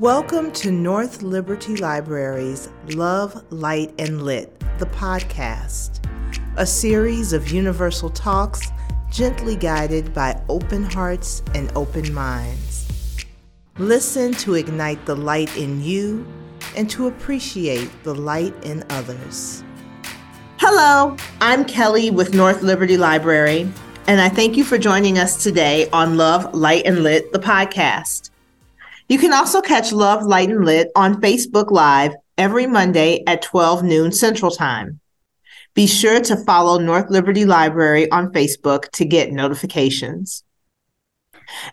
Welcome to North Liberty Library's Love, Light, and Lit, the podcast, a series of universal talks gently guided by open hearts and open minds. Listen to ignite the light in you and to appreciate the light in others. Hello, I'm Kelly with North Liberty Library, and I thank you for joining us today on Love, Light, and Lit, the podcast. You can also catch Love, Light, and Lit on Facebook Live every Monday at 12 noon Central Time. Be sure to follow North Liberty Library on Facebook to get notifications.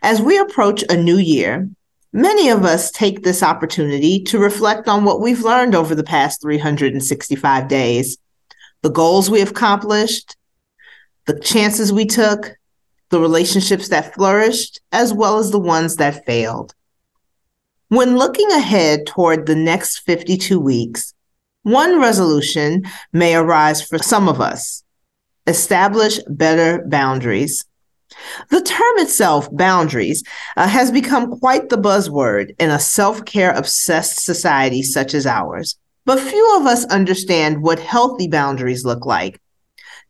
As we approach a new year, many of us take this opportunity to reflect on what we've learned over the past 365 days, the goals we have accomplished, the chances we took, the relationships that flourished, as well as the ones that failed. When looking ahead toward the next 52 weeks, one resolution may arise for some of us establish better boundaries. The term itself, boundaries, uh, has become quite the buzzword in a self care obsessed society such as ours. But few of us understand what healthy boundaries look like.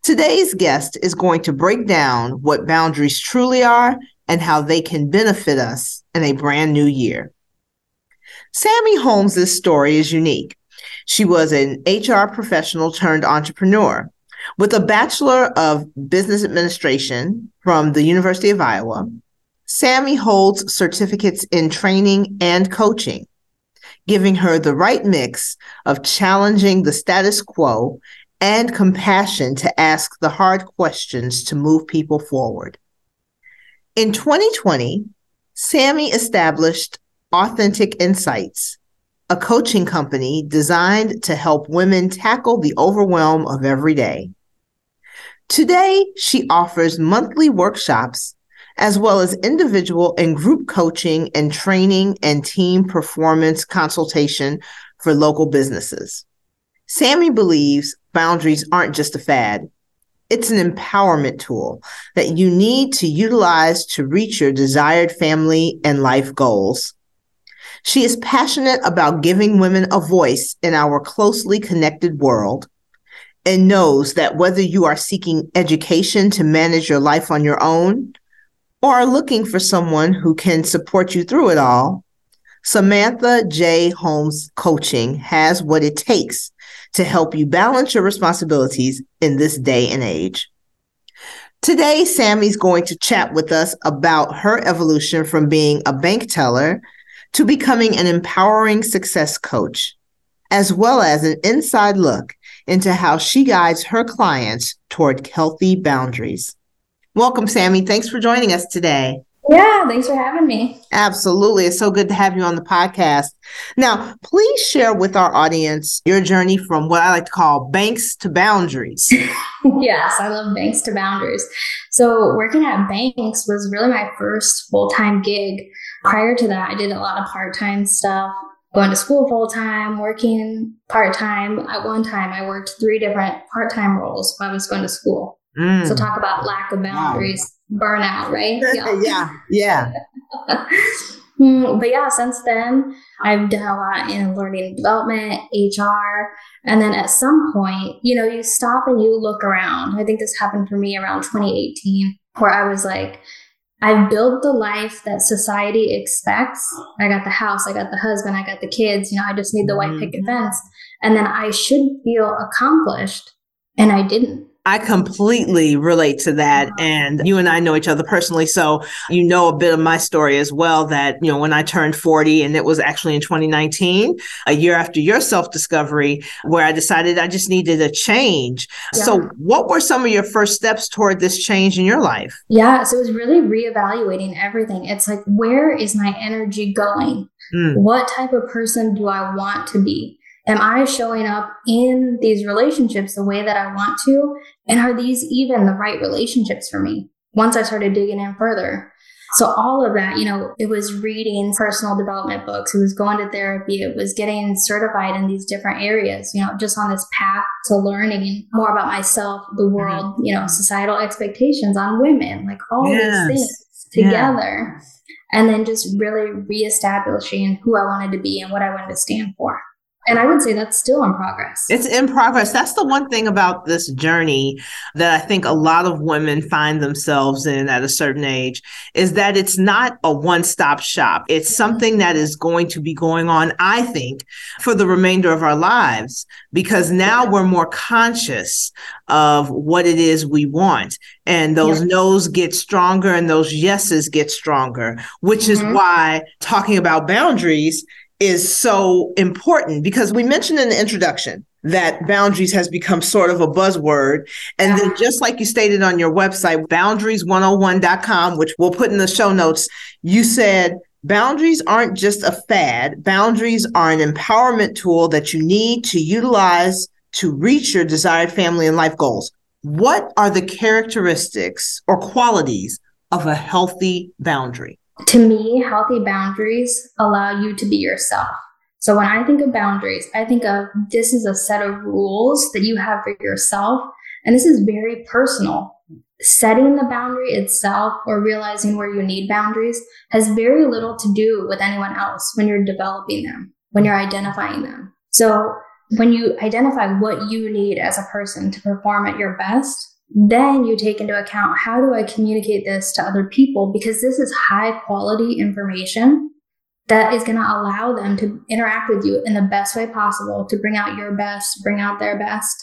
Today's guest is going to break down what boundaries truly are and how they can benefit us in a brand new year. Sammy Holmes' story is unique. She was an HR professional turned entrepreneur. With a Bachelor of Business Administration from the University of Iowa, Sammy holds certificates in training and coaching, giving her the right mix of challenging the status quo and compassion to ask the hard questions to move people forward. In 2020, Sammy established Authentic Insights, a coaching company designed to help women tackle the overwhelm of every day. Today, she offers monthly workshops as well as individual and group coaching and training and team performance consultation for local businesses. Sammy believes boundaries aren't just a fad. It's an empowerment tool that you need to utilize to reach your desired family and life goals. She is passionate about giving women a voice in our closely connected world and knows that whether you are seeking education to manage your life on your own or are looking for someone who can support you through it all, Samantha J. Holmes Coaching has what it takes to help you balance your responsibilities in this day and age. Today, Sammy's going to chat with us about her evolution from being a bank teller to becoming an empowering success coach, as well as an inside look into how she guides her clients toward healthy boundaries. Welcome, Sammy. Thanks for joining us today. Yeah, thanks for having me. Absolutely. It's so good to have you on the podcast. Now, please share with our audience your journey from what I like to call banks to boundaries. yes, I love banks to boundaries. So, working at banks was really my first full time gig. Prior to that, I did a lot of part time stuff, going to school full time, working part time. At one time, I worked three different part time roles while I was going to school. Mm. So, talk about lack of boundaries, wow. Burnout, right? Yeah. yeah. Yeah. Hmm, but yeah, since then, I've done a lot in learning development, HR. And then at some point, you know, you stop and you look around. I think this happened for me around 2018, where I was like, I've built the life that society expects. I got the house, I got the husband, I got the kids. You know, I just need the white picket mm-hmm. fence. And then I should feel accomplished. And I didn't. I completely relate to that. And you and I know each other personally. So you know a bit of my story as well that, you know, when I turned 40 and it was actually in 2019, a year after your self discovery, where I decided I just needed a change. Yeah. So what were some of your first steps toward this change in your life? Yeah. So it was really reevaluating everything. It's like, where is my energy going? Mm. What type of person do I want to be? Am I showing up in these relationships the way that I want to? And are these even the right relationships for me? Once I started digging in further. So all of that, you know, it was reading personal development books, it was going to therapy, it was getting certified in these different areas, you know, just on this path to learning more about myself, the mm-hmm. world, you know, societal expectations on women, like all yes. these things together. Yeah. and then just really reestablishing who I wanted to be and what I wanted to stand for. And I would say that's still in progress. It's in progress. That's the one thing about this journey that I think a lot of women find themselves in at a certain age is that it's not a one stop shop. It's something that is going to be going on, I think, for the remainder of our lives, because now we're more conscious of what it is we want. And those no's get stronger and those yeses get stronger, which mm-hmm. is why talking about boundaries is so important because we mentioned in the introduction that boundaries has become sort of a buzzword. And yeah. then just like you stated on your website, boundaries101.com, which we'll put in the show notes, you said boundaries aren't just a fad. Boundaries are an empowerment tool that you need to utilize to reach your desired family and life goals. What are the characteristics or qualities of a healthy boundary? To me, healthy boundaries allow you to be yourself. So when I think of boundaries, I think of this is a set of rules that you have for yourself. And this is very personal. Setting the boundary itself or realizing where you need boundaries has very little to do with anyone else when you're developing them, when you're identifying them. So when you identify what you need as a person to perform at your best, then you take into account how do I communicate this to other people? Because this is high quality information that is going to allow them to interact with you in the best way possible to bring out your best, bring out their best.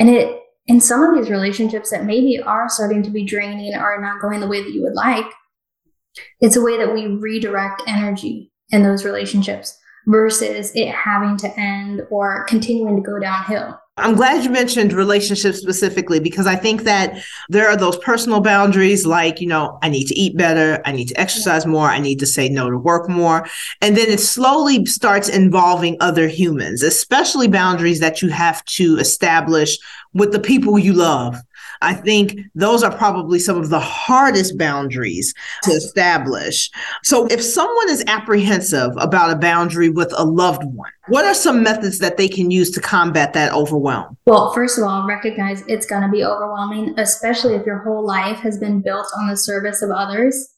And it, in some of these relationships that maybe are starting to be draining or not going the way that you would like, it's a way that we redirect energy in those relationships versus it having to end or continuing to go downhill. I'm glad you mentioned relationships specifically because I think that there are those personal boundaries like, you know, I need to eat better, I need to exercise more, I need to say no to work more. And then it slowly starts involving other humans, especially boundaries that you have to establish with the people you love I think those are probably some of the hardest boundaries to establish. So, if someone is apprehensive about a boundary with a loved one, what are some methods that they can use to combat that overwhelm? Well, first of all, recognize it's going to be overwhelming, especially if your whole life has been built on the service of others.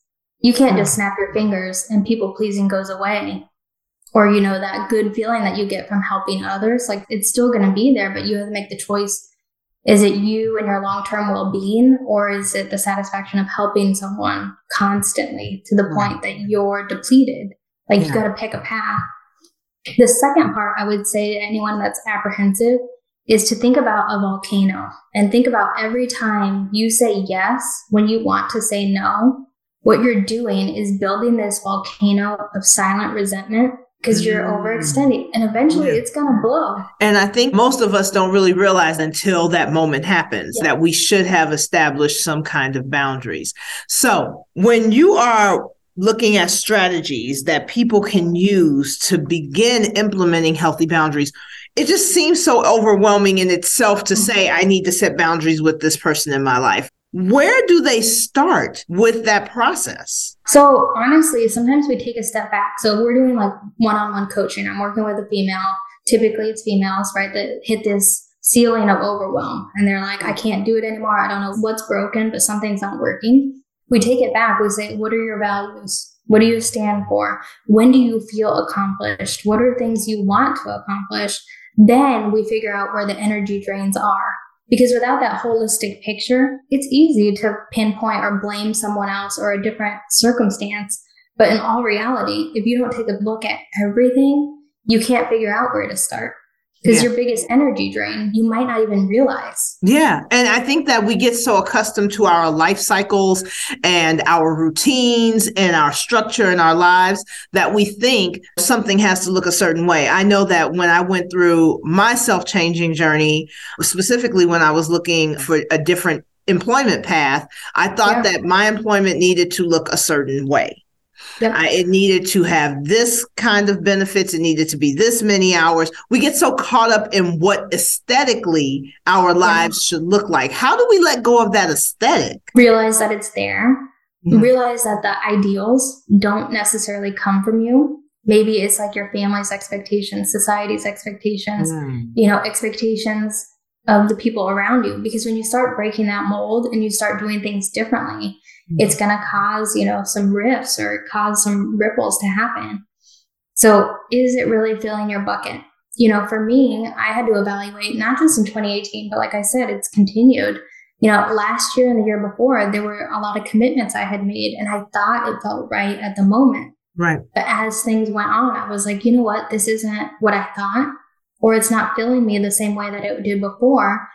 You can't just snap your fingers and people pleasing goes away. Or, you know, that good feeling that you get from helping others, like it's still going to be there, but you have to make the choice is it you and your long term well being, or is it the satisfaction of helping someone constantly to the point that you're depleted? Like yeah. you got to pick a path. The second part I would say to anyone that's apprehensive is to think about a volcano and think about every time you say yes when you want to say no, what you're doing is building this volcano of silent resentment because you're overextending and eventually yeah. it's going to blow. And I think most of us don't really realize until that moment happens yeah. that we should have established some kind of boundaries. So when you are looking at strategies that people can use to begin implementing healthy boundaries, it just seems so overwhelming in itself to mm-hmm. say, I need to set boundaries with this person in my life. Where do they start with that process? So, honestly, sometimes we take a step back. So, if we're doing like one on one coaching. I'm working with a female. Typically, it's females, right, that hit this ceiling of overwhelm. And they're like, I can't do it anymore. I don't know what's broken, but something's not working. We take it back. We say, What are your values? What do you stand for? When do you feel accomplished? What are things you want to accomplish? Then we figure out where the energy drains are. Because without that holistic picture, it's easy to pinpoint or blame someone else or a different circumstance. But in all reality, if you don't take a look at everything, you can't figure out where to start because yeah. your biggest energy drain you might not even realize yeah and i think that we get so accustomed to our life cycles and our routines and our structure in our lives that we think something has to look a certain way i know that when i went through my self-changing journey specifically when i was looking for a different employment path i thought yeah. that my employment needed to look a certain way Yep. I, it needed to have this kind of benefits. It needed to be this many hours. We get so caught up in what aesthetically our lives should look like. How do we let go of that aesthetic? Realize that it's there. Mm-hmm. Realize that the ideals don't necessarily come from you. Maybe it's like your family's expectations, society's expectations, mm. you know, expectations of the people around you. Because when you start breaking that mold and you start doing things differently. Mm-hmm. it's going to cause, you know, some rifts or cause some ripples to happen. So is it really filling your bucket? You know, for me, I had to evaluate not just in 2018, but like I said, it's continued. You know, last year and the year before, there were a lot of commitments I had made and I thought it felt right at the moment. Right. But as things went on, I was like, you know what? This isn't what I thought, or it's not filling me the same way that it did before.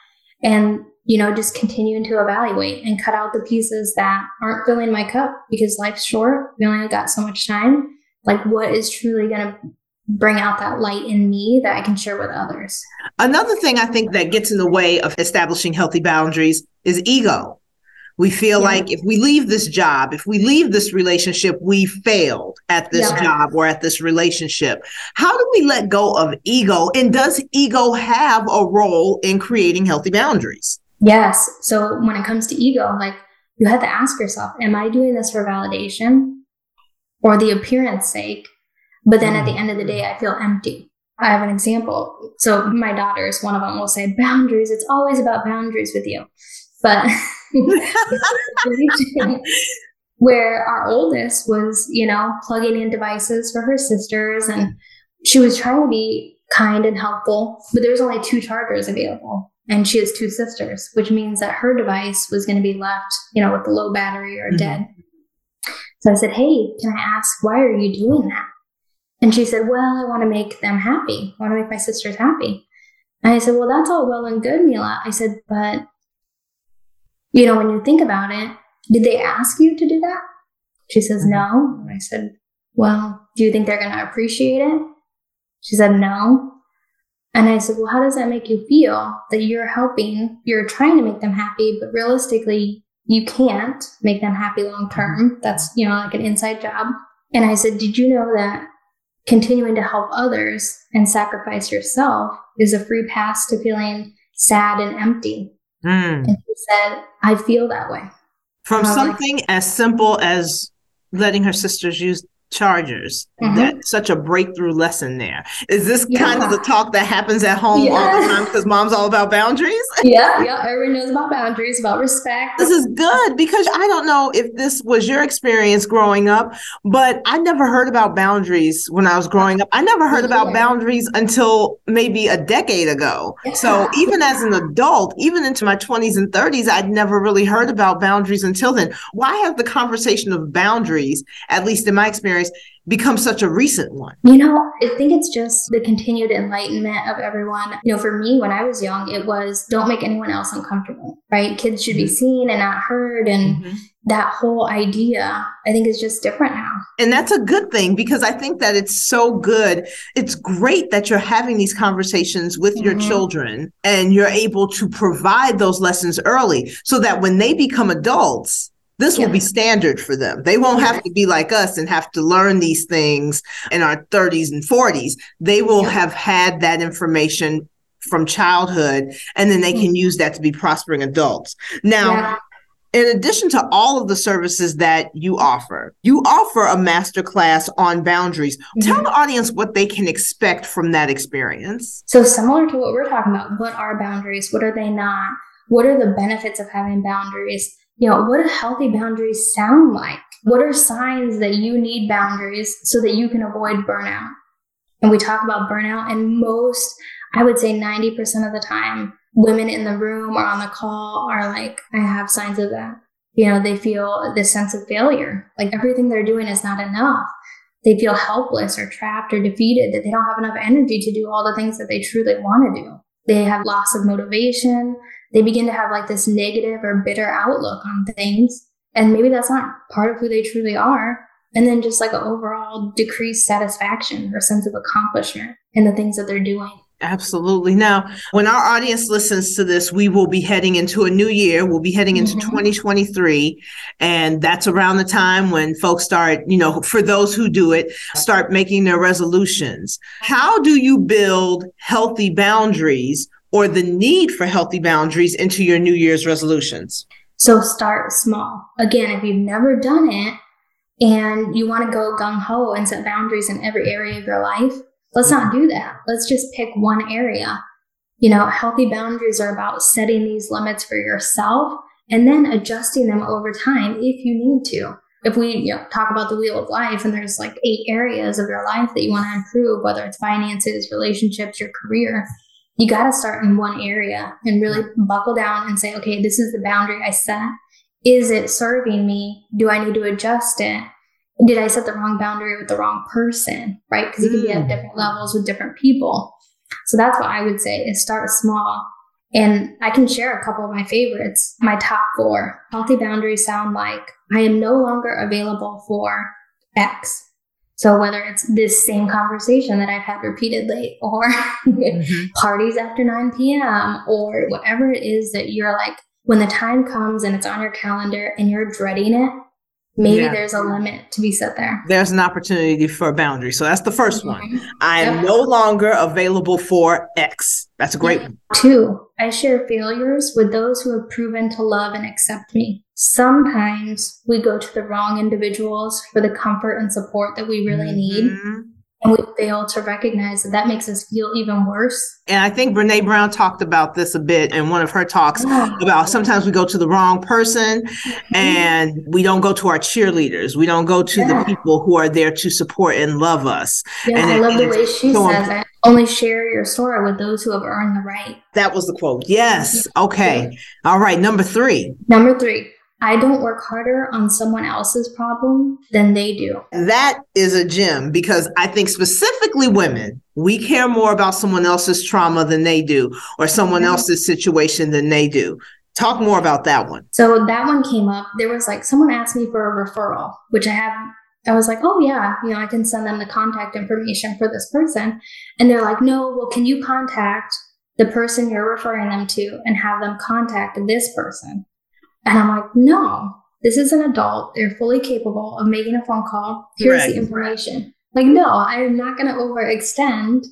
And you know, just continuing to evaluate and cut out the pieces that aren't filling my cup because life's short. We only got so much time. Like, what is truly going to bring out that light in me that I can share with others? Another thing I think that gets in the way of establishing healthy boundaries is ego. We feel yeah. like if we leave this job, if we leave this relationship, we failed at this yeah. job or at this relationship. How do we let go of ego? And does ego have a role in creating healthy boundaries? Yes. So when it comes to ego, like you have to ask yourself, am I doing this for validation or the appearance sake? But then at the hmm. end of the day, I feel empty. I have an example. So my daughters, one of them will say, boundaries. It's always about boundaries with you. But where our oldest was, you know, plugging in devices for her sisters and she was trying to be kind and helpful, but there was only two chargers available and she has two sisters, which means that her device was going to be left, you know, with the low battery or mm-hmm. dead. So I said, Hey, can I ask, why are you doing that? And she said, Well, I want to make them happy. I want to make my sisters happy. And I said, Well, that's all well and good, Mila. I said, But, you know, when you think about it, did they ask you to do that? She says, mm-hmm. No. And I said, Well, do you think they're going to appreciate it? She said, No. And I said, Well, how does that make you feel that you're helping, you're trying to make them happy, but realistically, you can't make them happy long term? That's, you know, like an inside job. And I said, Did you know that continuing to help others and sacrifice yourself is a free pass to feeling sad and empty? Mm. And he said, I feel that way. From something like, as simple as letting her sisters use chargers. Mm-hmm. That's such a breakthrough lesson there. Is this yeah. kind of the talk that happens at home yeah. all the time because mom's all about boundaries? Yeah, yeah. Everyone knows about boundaries, about respect. This is good because I don't know if this was your experience growing up, but I never heard about boundaries when I was growing up. I never heard yeah. about boundaries until maybe a decade ago. So even as an adult, even into my 20s and 30s, I'd never really heard about boundaries until then. Why have the conversation of boundaries, at least in my experience, become such a recent one? You know, I think it's just the continued enlightenment of everyone. You know, for me, when I was young, it was don't make anyone else uncomfortable, right? Kids should be mm-hmm. seen and not heard. And mm-hmm. that whole idea, I think, is just different now. And that's a good thing because I think that it's so good. It's great that you're having these conversations with mm-hmm. your children and you're able to provide those lessons early so that when they become adults, this will be standard for them. They won't have to be like us and have to learn these things in our 30s and 40s. They will have had that information from childhood and then they can mm-hmm. use that to be prospering adults. Now, yeah. In addition to all of the services that you offer, you offer a master class on boundaries. Mm-hmm. Tell the audience what they can expect from that experience. So, similar to what we're talking about, what are boundaries? What are they not? What are the benefits of having boundaries? You know, what do healthy boundaries sound like? What are signs that you need boundaries so that you can avoid burnout? And we talk about burnout, and most, I would say 90% of the time, women in the room or on the call are like, I have signs of that. You know, they feel this sense of failure, like everything they're doing is not enough. They feel helpless or trapped or defeated, that they don't have enough energy to do all the things that they truly want to do. They have loss of motivation they begin to have like this negative or bitter outlook on things. And maybe that's not part of who they truly are. And then just like an overall decreased satisfaction or sense of accomplishment in the things that they're doing. Absolutely. Now, when our audience listens to this, we will be heading into a new year. We'll be heading into mm-hmm. 2023. And that's around the time when folks start, you know, for those who do it, start making their resolutions. How do you build healthy boundaries or the need for healthy boundaries into your New Year's resolutions? So start small. Again, if you've never done it and you want to go gung ho and set boundaries in every area of your life, let's not do that. Let's just pick one area. You know, healthy boundaries are about setting these limits for yourself and then adjusting them over time if you need to. If we you know, talk about the wheel of life and there's like eight areas of your life that you want to improve, whether it's finances, relationships, your career, you got to start in one area and really buckle down and say, okay, this is the boundary I set. Is it serving me? Do I need to adjust it? Did I set the wrong boundary with the wrong person? Right? Because you can be at mm. different levels with different people. So that's what I would say is start small. And I can share a couple of my favorites. My top four healthy boundaries sound like I am no longer available for X. So whether it's this same conversation that I've had repeatedly or mm-hmm. parties after 9 p.m. or whatever it is that you're like, when the time comes and it's on your calendar and you're dreading it, maybe yeah. there's a limit to be set there. There's an opportunity for a boundary. So that's the 1st mm-hmm. one. I am yep. no longer available for X. That's a great one. Two, I share failures with those who have proven to love and accept me. Sometimes we go to the wrong individuals for the comfort and support that we really mm-hmm. need and we fail to recognize that that makes us feel even worse. And I think Brene Brown talked about this a bit in one of her talks yeah. about sometimes we go to the wrong person mm-hmm. and we don't go to our cheerleaders. We don't go to yeah. the people who are there to support and love us. Yeah, and I it, love the way she so says it. Only share your story with those who have earned the right. That was the quote. Yes. Okay. All right. Number three. Number three. I don't work harder on someone else's problem than they do. That is a gem because I think specifically women, we care more about someone else's trauma than they do or someone else's situation than they do. Talk more about that one. So that one came up. There was like someone asked me for a referral, which I have I was like, oh yeah, you know, I can send them the contact information for this person. And they're like, no, well, can you contact the person you're referring them to and have them contact this person? And I'm like, no, this is an adult. They're fully capable of making a phone call. Here's right. the information. Like, no, I'm not going to overextend.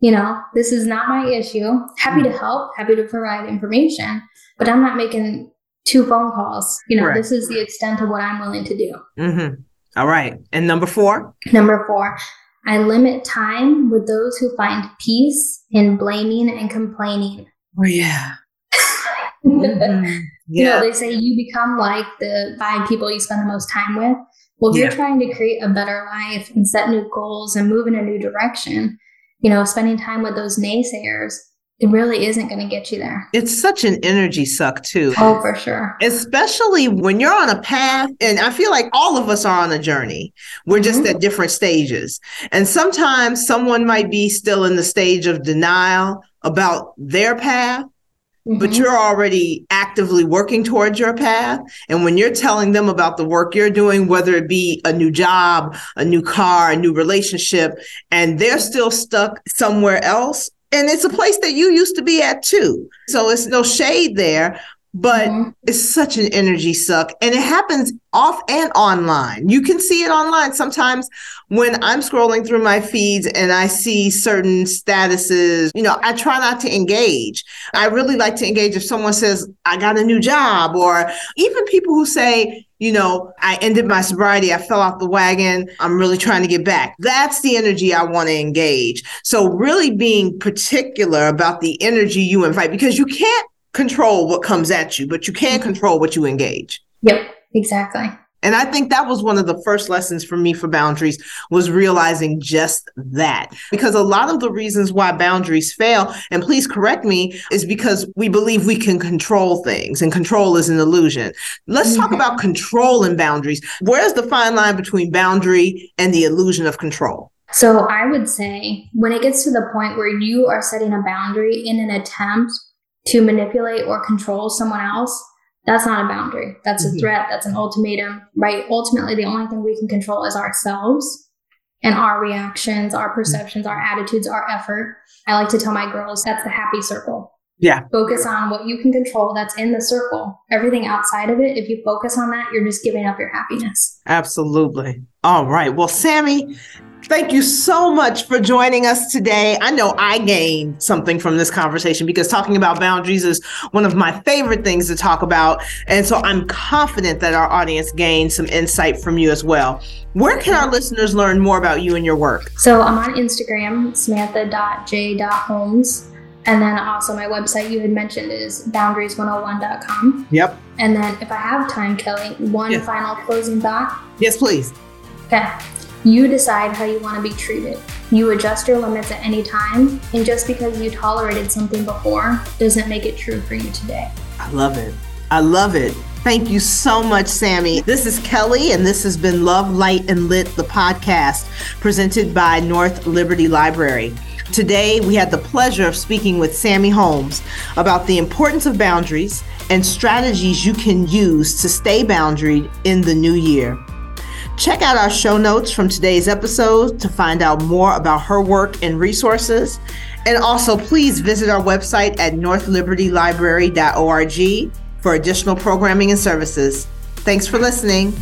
You know, this is not my issue. Happy to help, happy to provide information, but I'm not making two phone calls. You know, this is the extent of what I'm willing to do. Mm-hmm. All right. And number four? Number four, I limit time with those who find peace in blaming and complaining. Oh, yeah. mm-hmm. Yeah. You know, they say you become like the five people you spend the most time with. Well, if yeah. you're trying to create a better life and set new goals and move in a new direction, you know, spending time with those naysayers, it really isn't going to get you there. It's such an energy suck, too. Oh, for sure. Especially when you're on a path, and I feel like all of us are on a journey. We're just mm-hmm. at different stages. And sometimes someone might be still in the stage of denial about their path Mm-hmm. But you're already actively working towards your path. And when you're telling them about the work you're doing, whether it be a new job, a new car, a new relationship, and they're still stuck somewhere else, and it's a place that you used to be at too. So it's no shade there, but mm-hmm. it's such an energy suck and it happens off and online you can see it online sometimes when i'm scrolling through my feeds and i see certain statuses you know i try not to engage i really like to engage if someone says i got a new job or even people who say you know, I ended my sobriety. I fell off the wagon. I'm really trying to get back. That's the energy I want to engage. So, really being particular about the energy you invite because you can't control what comes at you, but you can mm-hmm. control what you engage. Yep, exactly. And I think that was one of the first lessons for me for boundaries was realizing just that. Because a lot of the reasons why boundaries fail, and please correct me, is because we believe we can control things and control is an illusion. Let's mm-hmm. talk about control and boundaries. Where's the fine line between boundary and the illusion of control? So I would say when it gets to the point where you are setting a boundary in an attempt to manipulate or control someone else, that's not a boundary. That's a mm-hmm. threat. That's an ultimatum, right? Ultimately, the only thing we can control is ourselves and our reactions, our perceptions, our attitudes, our effort. I like to tell my girls that's the happy circle. Yeah. Focus on what you can control that's in the circle. Everything outside of it, if you focus on that, you're just giving up your happiness. Absolutely. All right. Well, Sammy, Thank you so much for joining us today. I know I gained something from this conversation because talking about boundaries is one of my favorite things to talk about. And so I'm confident that our audience gained some insight from you as well. Where can our listeners learn more about you and your work? So I'm on Instagram, samantha.j.holmes. And then also my website you had mentioned is boundaries101.com. Yep. And then, if I have time, Kelly, one yes. final closing thought. Yes, please. Okay. You decide how you want to be treated. You adjust your limits at any time, and just because you tolerated something before doesn't make it true for you today. I love it. I love it. Thank you so much, Sammy. This is Kelly, and this has been Love, Light, and Lit, the podcast presented by North Liberty Library. Today, we had the pleasure of speaking with Sammy Holmes about the importance of boundaries and strategies you can use to stay boundaried in the new year. Check out our show notes from today's episode to find out more about her work and resources. And also, please visit our website at northlibertylibrary.org for additional programming and services. Thanks for listening.